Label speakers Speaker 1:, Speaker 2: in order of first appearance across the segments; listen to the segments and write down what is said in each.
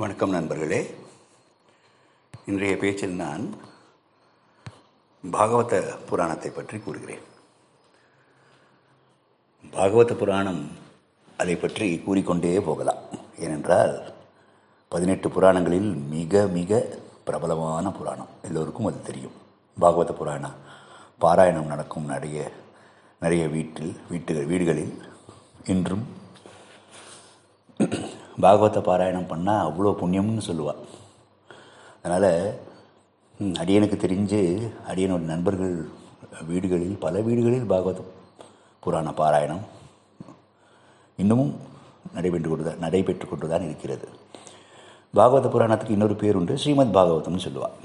Speaker 1: வணக்கம் நண்பர்களே. இன்றைய பேச்சில் நான் பாகவத புராணத்தை பற்றி கூறுகிறேன். பாகவத புராணம் அதை பற்றி கூறிக்கொண்டே போகலாம். ஏனென்றால் பதினெட்டு புராணங்களில் மிக மிக பிரபலமான புராணம். எல்லோருக்கும் அது தெரியும். பாகவத புராணம் பாராயணம் நடக்கும் நிறைய நிறைய வீட்டில் வீட்டு வீடுகளில் இன்றும் பாகவத பாராயணம் பண்ணால் அவ்வளோ புண்ணியம்னு சொல்லுவாள் அதனால் அடியனுக்கு தெரிஞ்சு அடியனோட நண்பர்கள் வீடுகளில் பல வீடுகளில் பாகவத புராண பாராயணம் இன்னமும் நடைபெற்று கொண்டு தான் நடைபெற்று கொண்டு தான் இருக்கிறது. பாகவத புராணத்துக்கு இன்னொரு பேர் உண்டு ஸ்ரீமத் பாகவதம்னு சொல்லுவாள்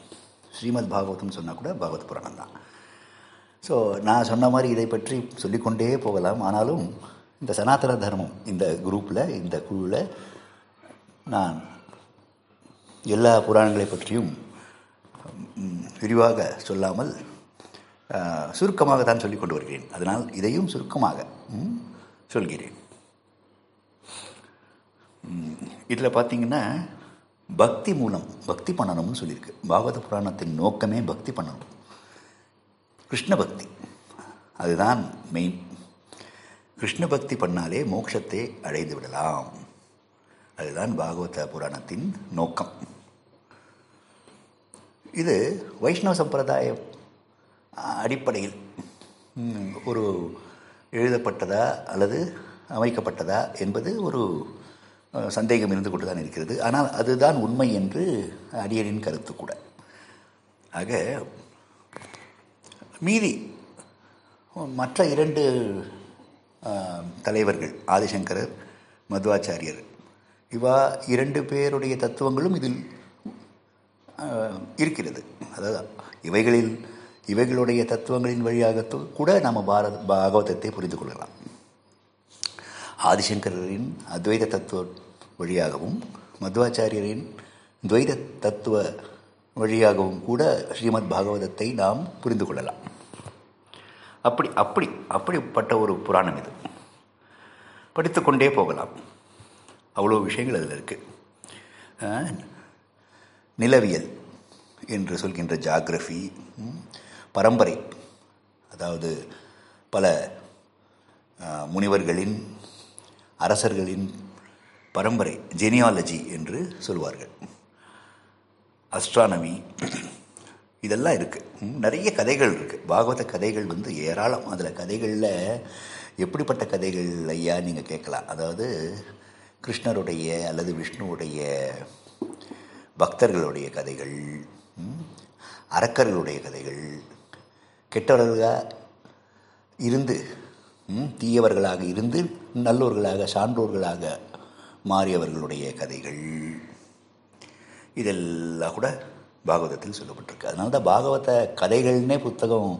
Speaker 1: ஸ்ரீமத் பாகவதம் சொன்னால் கூட பாகவத புராணம் தான். ஸோ நான் சொன்ன மாதிரி இதை பற்றி சொல்லிக்கொண்டே போகலாம். ஆனாலும் இந்த சனாதன தர்மம் இந்த குரூப்பில் இந்த குழுவில் நான் எல்லா புராணங்களை பற்றியும் விரிவாக சொல்லாமல் சுருக்கமாக தான் சொல்லிக் கொண்டு வருகிறேன். அதனால் இதையும் சுருக்கமாக சொல்கிறேன். இதில் பார்த்தீங்கன்னா பக்தி மூலம் பக்தி பண்ணணும்னு சொல்லியிருக்கு. பாகவத புராணத்தின் நோக்கமே பக்தி பண்ணணும். கிருஷ்ண பக்தி. அதுதான் மெயின் கிருஷ்ண பக்தி பண்ணாலே மோட்சத்தை அடைந்து விடலாம். அதுதான் பாகவத புராணத்தின் நோக்கம். இது வைஷ்ணவ சம்பிரதாயம் அடிப்படையில் ஒரு எழுதப்பட்டதா அல்லது அமைக்கப்பட்டதா என்பது ஒரு சந்தேகம் இருந்து கொண்டு தான் இருக்கிறது. ஆனால் அதுதான் உண்மை என்று அடியனின் கருத்து கூட. ஆக மீதி மற்ற இரண்டு தலைவர்கள் ஆதிசங்கரர் மதுவாச்சாரியர் இவா இரண்டு பேருடைய தத்துவங்களும் இதில் இருக்கிறது. அதாவது இவைகளில் இவைகளுடைய தத்துவங்களின் வழியாக கூட நாம் பாரத பாகவதத்தை புரிந்து கொள்ளலாம். ஆதிசங்கரின் அத்வைத தத்துவ வழியாகவும் மதுவாச்சாரியரின் துவைத தத்துவ வழியாகவும் கூட ஸ்ரீமத் பாகவதத்தை நாம் புரிந்து கொள்ளலாம். அப்படி அப்படி அப்படிப்பட்ட ஒரு புராணம் இது. படித்துக்கொண்டே போகலாம். அவ்வளோ விஷயங்கள் அதில் இருக்குது நிலவியல் என்று சொல்கின்ற ஜாகிரஃபி பரம்பரை அதாவது பல முனிவர்களின் அரசர்களின் பரம்பரை ஜெனியாலஜி என்று சொல்வார்கள். அஸ்ட்ரானமி இதெல்லாம் இருக்குது நிறைய கதைகள் இருக்குது பாகவத கதைகள் வந்து ஏராளம். அதில் கதைகளில் எப்படிப்பட்ட கதைகள் ஐயா நீங்கள் கேட்கலாம். அதாவது கிருஷ்ணருடைய அல்லது விஷ்ணுவுடைய பக்தர்களுடைய கதைகள் ம், அரக்கர்களுடைய கதைகள் கெட்டவர்களாக இருந்து தீயவர்களாக இருந்து நல்லோர்களாக சான்றோர்களாக மாறியவர்களுடைய கதைகள். இதெல்லாம் கூட பாகவதத்தில் சொல்லப்பட்டிருக்கு. அதனால தான் பாகவத கதைகள்னே புத்தகம்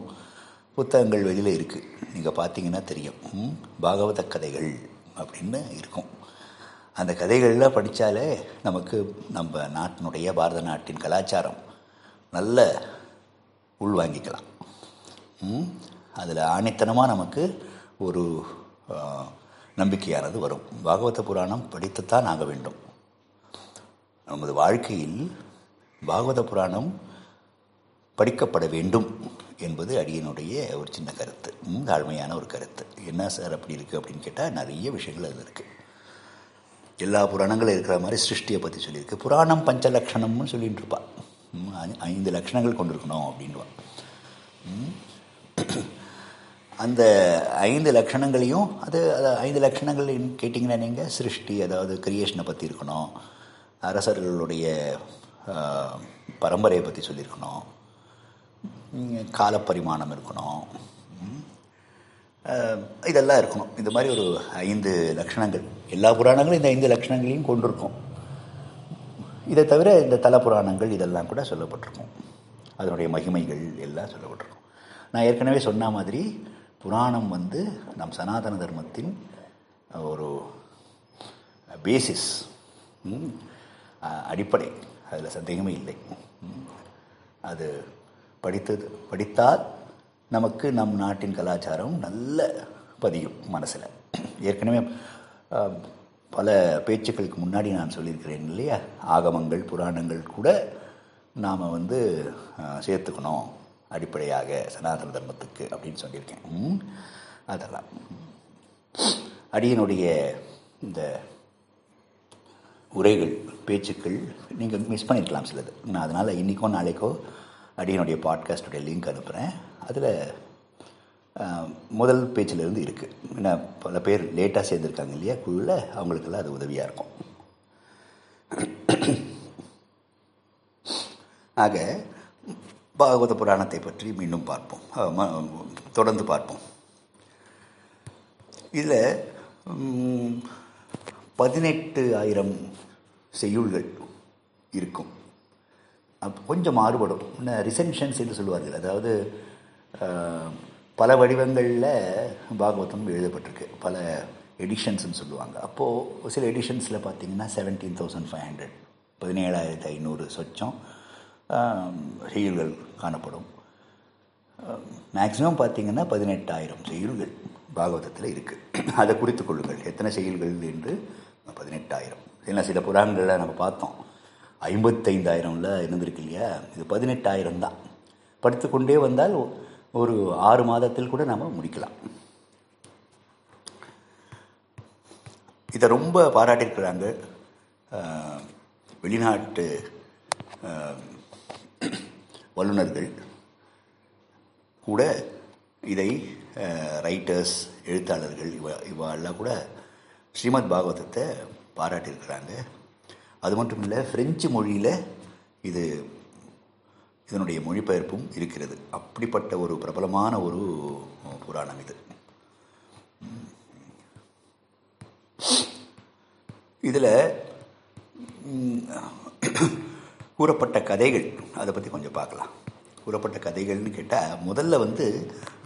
Speaker 1: புத்தகங்கள் வெளியில் இருக்குது நீங்கள் பார்த்தீங்கன்னா தெரியும். ம், பாகவத கதைகள் அப்படின்னு இருக்கும். அந்த கதைகள்லாம் படித்தாலே நமக்கு நம்ம நாட்டினுடைய பாரத நாட்டின் கலாச்சாரம் நல்ல உள்வாங்கிக்கலாம் அதில் ஆணித்தனமாக நமக்கு ஒரு நம்பிக்கையானது வரும். பாகவத புராணம் படித்துத்தான் ஆக வேண்டும். நமது வாழ்க்கையில் பாகவத புராணம் படிக்கப்பட வேண்டும் என்பது அடியனுடைய ஒரு சின்ன கருத்து. தாழ்மையான ஒரு கருத்து. என்ன சார் அப்படி இருக்குது அப்படின்னு கேட்டால் நிறைய விஷயங்கள் அதில் இருக்குது எல்லா புராணங்களும் இருக்கிற மாதிரி சிருஷ்டியை பற்றி சொல்லியிருக்கு. புராணம் பஞ்சலக்ஷணம்னு சொல்லிகிட்டு இருப்பாள் ஐந்து லட்சணங்கள் கொண்டிருக்கணும் அப்படின்வான் அந்த ஐந்து லட்சணங்களையும் அது அது ஐந்து லட்சணங்கள் கேட்டிங்கன்னா நீங்கள் சிருஷ்டி அதாவது கிரியேஷனை பற்றி இருக்கணும். அரசர்களுடைய பரம்பரையை பற்றி சொல்லியிருக்கணும். காலப்பரிமாணம் இருக்கணும். ம், இதெல்லாம் இருக்கணும். இந்த மாதிரி ஒரு ஐந்து லட்சணங்கள். எல்லா புராணங்களும் இந்த ஐந்து லட்சணங்களையும் கொண்டிருக்கும். இதை தவிர இந்த தல புராணங்கள் இதெல்லாம் கூட சொல்லப்பட்டிருக்கும். அதனுடைய மகிமைகள் எல்லாம் சொல்லப்பட்டிருக்கும். நான் ஏற்கனவே சொன்ன மாதிரி புராணம் வந்து நம் சனாதன தர்மத்தின் ஒரு பேசிஸ் அடிப்படை. அதில் சந்தேகமே இல்லை. அது படித்தது படித்தால் நமக்கு நம் நாட்டின் கலாச்சாரம் நல்ல பதியும் மனசில். ஏற்கனவே பல பேச்சுக்களுக்கு முன்னாடி நான் சொல்லியிருக்கிறேன் இல்லையா? ஆகமங்கள் புராணங்கள் கூட நாம் வந்து சேர்த்துக்கணும் அடிப்படையாக சனாதன தர்மத்துக்கு அப்படின்னு சொல்லியிருக்கேன். அதெல்லாம். அடியனுடைய இந்த உரைகள் பேச்சுக்கள் நீங்கள் மிஸ் பண்ணியிருக்கலாம் சிலது. நான் அதனால் இன்றைக்கோ நாளைக்கோ அடியனுடைய பாட்காஸ்டுடைய லிங்க் அனுப்புகிறேன் அதில் முதல் பேச்சிலிருந்து இருக்குது ஏன்னா பல பேர் லேட்டாக சேர்ந்துருக்காங்க இல்லையா குழுவில் அவங்களுக்கெல்லாம் அது உதவியாக இருக்கும். ஆக பாகவத புராணத்தை பற்றி மீண்டும் பார்ப்போம். தொடர்ந்து பார்ப்போம். இதில் பதினெட்டு ஆயிரம் செய்யுள்கள் இருக்கும். கொஞ்சம் மாறுபடும். இன்னும் ரிசென்ஷன்ஸ் என்று சொல்லுவார்கள். அதாவது பல வடிவங்களில் பாகவதம் எழுதப்பட்டிருக்கு. பல எடிஷன்ஸ்னு சொல்லுவாங்க. அப்போது சில எடிஷன்ஸில் பார்த்தீங்கன்னா செவன்டீன் தௌசண்ட் ஃபைவ் ஹண்ட்ரட் பதினேழாயிரத்தி ஐநூறு சொச்சம் செயல்கள் செய்யுள்கள் காணப்படும். மேக்ஸிமம் பார்த்தீங்கன்னா பதினெட்டாயிரம் செய்யுள்கள் பாகவதத்தில் இருக்குது அதை குறித்து கொள்ளுங்கள். எத்தனை செய்யுள்கள் என்று பதினெட்டாயிரம். ஏன்னா சில புராணங்களில் நம்ம பார்த்தோம். ஐம்பத்தைந்தாயிரம்ல இருந்திருக்கு இல்லையா? இது பதினெட்டாயிரம் தான். படுத்துக்கொண்டே வந்தால் ஒரு ஆறு மாதத்தில் கூட நாம் முடிக்கலாம். இதை ரொம்ப பாராட்டியிருக்கிறாங்க வெளிநாட்டு வல்லுநர்கள். கூட இதை ரைட்டர்ஸ் எழுத்தாளர்கள் இவ இவெல்லாம் கூட ஸ்ரீமத் பாகவதத்தை பாராட்டியிருக்கிறாங்க. அது மட்டும் இல்லை ஃப்ரெஞ்சு மொழியில் இது இதனுடைய மொழிபெயர்ப்பும் இருக்கிறது. அப்படிப்பட்ட ஒரு பிரபலமான ஒரு புராணம் இது. இதில் கூறப்பட்ட கதைகள் அதை பற்றி கொஞ்சம் பார்க்கலாம் கூறப்பட்ட கதைகள்னு கேட்டால் முதல்ல வந்து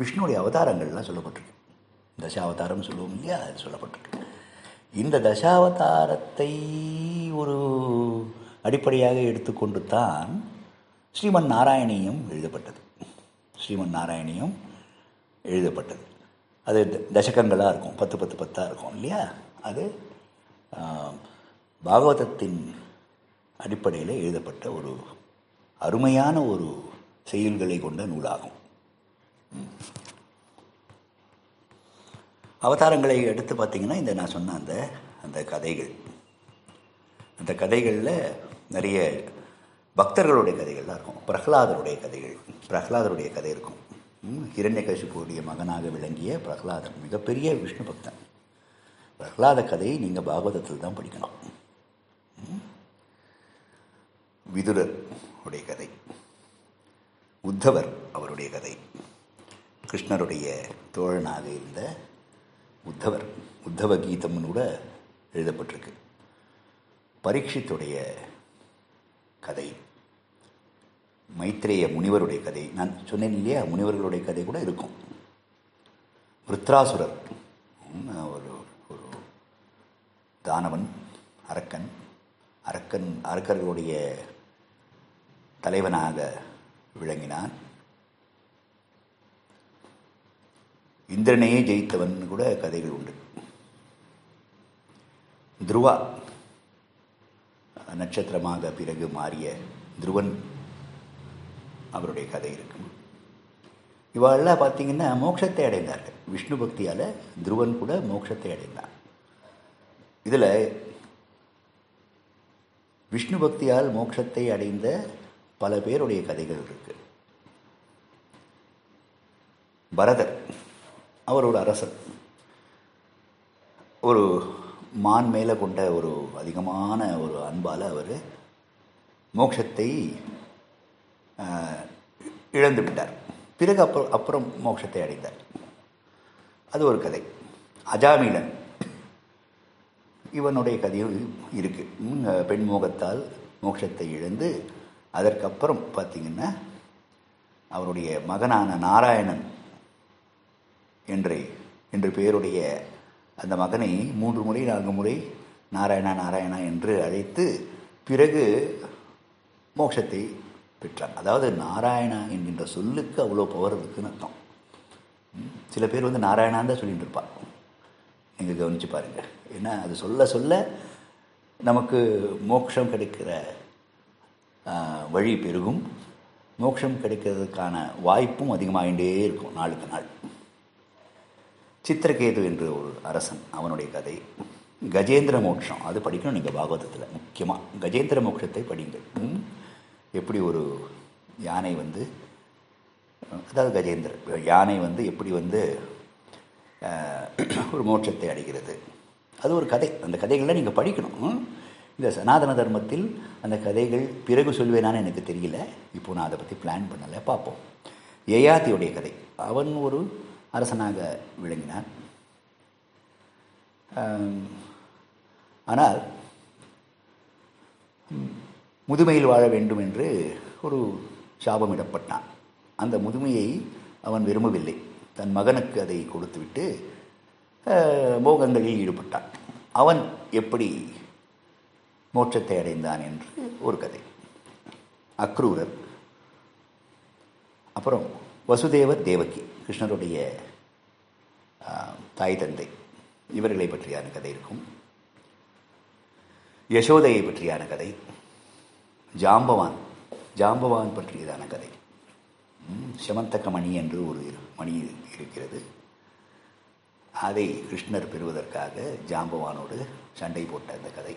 Speaker 1: விஷ்ணுடைய அவதாரங்கள்லாம் சொல்லப்பட்டிருக்கு. தசாவதாரம் சொல்லுவோம் இல்லையா? அது சொல்லப்பட்டிருக்கு. இந்த தசாவதாரத்தை ஒரு அடிப்படையாக எடுத்துக்கொண்டு தான் ஸ்ரீமன் நாராயணியம் எழுதப்பட்டது. ஸ்ரீமன் நாராயணியம் எழுதப்பட்டது. அது த- தசகங்களாக இருக்கும். பத்து பத்து பத்தாக இருக்கும் இல்லையா? அது பாகவதத்தின் அடிப்படையில் எழுதப்பட்ட ஒரு அருமையான ஒரு செயல்களை கொண்ட நூலாகும். அவதாரங்களை எடுத்து பார்த்தீங்கன்னா இந்த நான் சொன்ன அந்த அந்த கதைகள். அந்த கதைகளில் நிறைய பக்தர்களுடைய கதைகள்லாம் இருக்கும். பிரகலாதருடைய கதைகள் பிரகலாதருடைய கதை இருக்கும். ம், ஹிரண்யகசிபுடைய மகனாக விளங்கிய பிரகலாதன் மிகப்பெரிய விஷ்ணு பக்தன். பிரகலாத கதையை நீங்கள் பாகவதத்தில் தான் படிக்கணும். விதுரர் உடைய கதை உத்தவர் அவருடைய கதை கிருஷ்ணருடைய தோழனாக இருந்த உத்தவர் உத்தவ கீதம்னு கூட எழுதப்பட்டிருக்கு. பரீட்சித்துடைய கதை. மைத்ரேய முனிவருடைய கதை. நான் சொன்னேன் இல்லையா? முனிவர்களுடைய கதை கூட இருக்கும். விருத்ராசுரர் ஒரு ஒரு தானவன் அரக்கன். அரக்கன் அரக்கர்களுடைய தலைவனாக விளங்கினான் இந்திரனையே ஜெயித்தவன் கூட கதைகள் உண்டு. துருவா. நட்சத்திரமாக பிறகு மாறிய துருவன் அவருடைய கதை இருக்கும் இவாளெல்லாம் பார்த்தீங்கன்னா மோட்சத்தை அடைந்தார்கள். விஷ்ணு பக்தியால் துருவன் கூட மோட்சத்தை அடைந்தான். இதில் விஷ்ணு பக்தியால் மோட்சத்தை அடைந்த பல பேருடைய கதைகள் இருக்கு. பரதர் அவர் ஒரு அரசர். ஒரு மான் மேலே கொண்ட ஒரு அதிகமான ஒரு அன்பால் அவர் மோட்சத்தை இழந்து விட்டார். பிறகு அப்புறம் அப்புறம் மோட்சத்தை அடைந்தார். அது ஒரு கதை. அஜாமீலன் இவனுடைய கதையும் இருக்குது ம், பெண் மோகத்தால் மோட்சத்தை இழந்து அதற்கப்புறம் பார்த்தீங்கன்னா அவருடைய மகனான நாராயணன் என்று என்று பெயருடைய அந்த மகனை மூன்று முறை நான்கு முறை நாராயணா நாராயணா என்று அழைத்து பிறகு மோட்சத்தை பெற்றான் அதாவது நாராயணா என்கின்ற சொல்லுக்கு அவ்வளோ பவர் இருக்குன்னு அர்த்தம். சில பேர் வந்து நாராயணான் தான் சொல்லிட்டு இருப்பான் நீங்கள் கவனித்து பாருங்கள் ஏன்னா அது சொல்ல சொல்ல நமக்கு மோட்சம் கிடைக்கிற வழி பெருகும். மோட்சம் கிடைக்கிறதுக்கான வாய்ப்பும் அதிகமாகிட்டே இருக்கும் நாளுக்கு நாள். சித்திரகேது என்று ஒரு அரசன் அவனுடைய கதை. கஜேந்திர மோட்சம். அது படிக்கணும் நீங்கள் பாகவதத்தில் முக்கியமாக கஜேந்திர மோட்சத்தை படிங்கள். எப்படி ஒரு யானை வந்து அதாவது கஜேந்திர யானை வந்து எப்படி வந்து ஒரு மோட்சத்தை அடைகிறது. அது ஒரு கதை. அந்த கதைகளை நீங்கள் படிக்கணும். இந்த சனாதன தர்மத்தில் அந்த கதைகள் பிறகு சொல்வேனான்னு எனக்கு தெரியல. இப்போ நான் அதை பற்றி பிளான் பண்ணலை. பார்ப்போம். யயாதியுடைய கதை. அவன் ஒரு அரசனாக விளங்கினான். ஆனால் முதுமையில் வாழ வேண்டும் என்று ஒரு சாபமிடப்பட்டான் அந்த முதுமையை அவன் விரும்பவில்லை. தன் மகனுக்கு அதை கொடுத்துவிட்டு மோகங்களில் ஈடுபட்டான். அவன் எப்படி மோட்சத்தை அடைந்தான் என்று ஒரு கதை. அக்ரூரர். அப்புறம் வசுதேவர் தேவகி கிருஷ்ணருடைய தாய் தந்தை. இவர்களை பற்றியான கதை இருக்கும். யசோதையை பற்றியான கதை. ஜாம்பவான் ஜாம்பவான் பற்றியதான கதை. சமந்தக்க மணி என்று ஒரு மணி இருக்கிறது. அதை கிருஷ்ணர் பெறுவதற்காக ஜாம்பவானோடு சண்டை போட்ட அந்த கதை.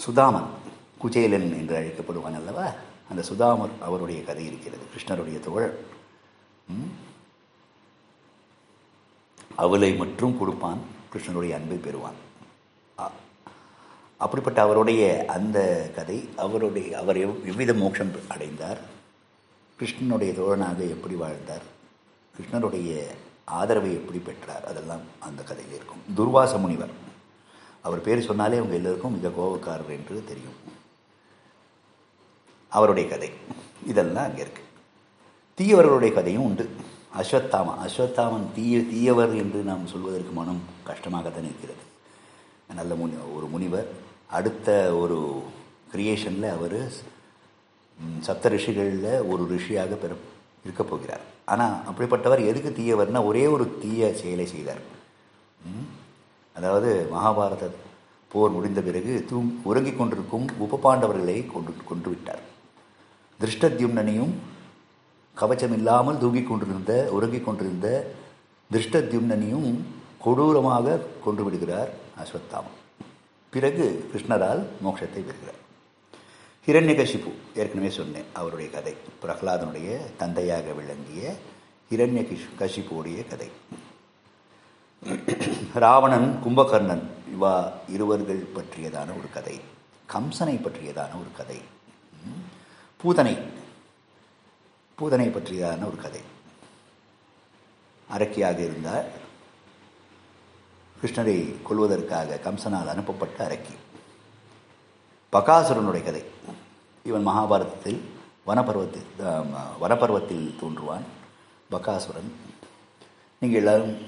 Speaker 1: சுதாமன் குச்சேலன் என்று அழைக்கப்படுவான் அல்லவா? அந்த சுதாமர் அவருடைய கதை இருக்கிறது கிருஷ்ணருடைய தோழர் ம்? அவளை மட்டும் கொடுப்பான் கிருஷ்ணனுடைய அன்பை பெறுவான். அப்படிப்பட்ட அவருடைய அந்த கதை அவருடைய அவர் எவ்வித மோட்சம் அடைந்தார்? கிருஷ்ணனுடைய தோழனாக எப்படி வாழ்ந்தார்? கிருஷ்ணருடைய ஆதரவை எப்படி பெற்றார்? அதெல்லாம் அந்த கதையில் இருக்கும். துர்வாச முனிவர். அவர் பேர் சொன்னாலே அவங்க எல்லோருக்கும் மிக கோபக்காரர் என்று தெரியும். அவருடைய கதை. இதெல்லாம் அங்கே இருக்கு. தீயவர்களுடைய கதையும் உண்டு. அஸ்வத்தாமன் அஸ்வத்தாமன் தீய தீயவர் என்று நாம் சொல்வதற்கு மனம் கஷ்டமாகத்தான் இருக்கிறது. நல்ல முனி ஒரு முனிவர் அடுத்த ஒரு கிரியேஷனில் அவர் சப்த ரிஷிகளில் ஒரு ரிஷியாக பெற இருக்க போகிறார். ஆனால் அப்படிப்பட்டவர் எதுக்கு தீயவர்னா ஒரே ஒரு தீய செயலை செய்தார். அதாவது மகாபாரத போர் முடிந்த பிறகு தூ உறங்கிக் கொண்டிருக்கும் உபபாண்டவர்களை கொண்டு கொண்டு விட்டார் திருஷ்டத்யும்னனையும் கவச்சம் இல்லாமல் தூங்கிக் கொண்டிருந்த உறங்கிக் கொண்டிருந்த திருஷ்டத்யும்னனையும் கொடூரமாக கொன்று விடுகிறார் அஸ்வத்தாமன் பிறகு கிருஷ்ணரால் மோட்சத்தை பெறுகிறார். ஹிரண்யகசிபு ஏற்கனவே சொன்னேன் அவருடைய கதை பிரகலாதனுடைய தந்தையாக விளங்கிய ஹிரண்ய கசிபுடைய கதை. ராவணன் கும்பகர்ணன் இவா இருவர்கள் பற்றியதான ஒரு கதை கம்சனை பற்றியதான ஒரு கதை. பூதனை. பூதனை பற்றியதான ஒரு கதை. அரக்கியாக இருந்தார். கிருஷ்ணரை கொல்வதற்காக கம்சனால் அனுப்பப்பட்ட அரக்கி. பகாசுரனுடைய கதை. இவன் மகாபாரதத்தில் வனப்பருவத்தில் வனப்பருவத்தில் தோன்றுவான் பகாசுரன். நீங்கள் எல்லாரும்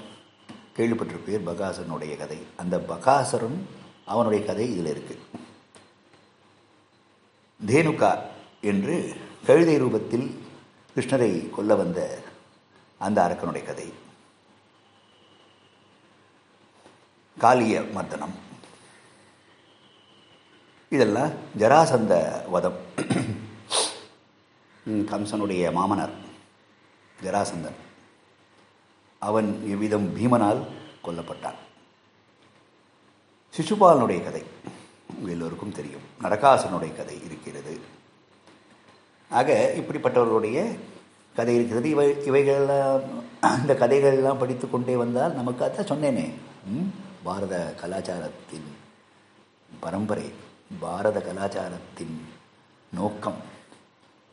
Speaker 1: கேள்விப்பட்டிருப்பீர் பகாசுரனுடைய கதை. அந்த பகாசுரன் அவனுடைய கதை இதில் இருக்கு. தேனுகா என்று கழுதை ரூபத்தில் கிருஷ்ணரை கொல்ல வந்த அந்த அரக்கனுடைய கதை. காளிய மர்தனம். இதெல்லாம் ஜராசந்த வதம். கம்சனுடைய மாமனார் ஜராசந்தன். அவன் எவ்விதம் பீமனால் கொல்லப்பட்டான். சிசுபாலனுடைய கதை. எல்லோருக்கும் தெரியும். நரகாசனுடைய கதை இருக்கிறது. ஆக இப்படிப்பட்டவர்களுடைய கதை இருக்கிறது. இவை இவைகளெல்லாம் இந்த கதைகள்லாம் படித்து கொண்டே வந்தால் நமக்கு அதான் சொன்னேனே. ம், பாரத கலாச்சாரத்தின் பரம்பரை பாரத கலாச்சாரத்தின் நோக்கம்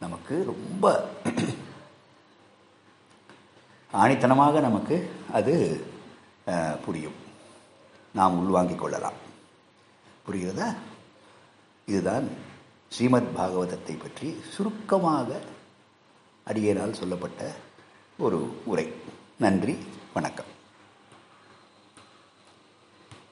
Speaker 1: நமக்கு ரொம்ப ஆணித்தனமாக நமக்கு அது புரியும். நாம் உள்வாங்கிக் கொள்ளலாம். புரிகிறதா? இதுதான் ஸ்ரீமத் பாகவதத்தை பற்றி சுருக்கமாக அடியனால் சொல்லப்பட்ட ஒரு உரை. நன்றி வணக்கம்.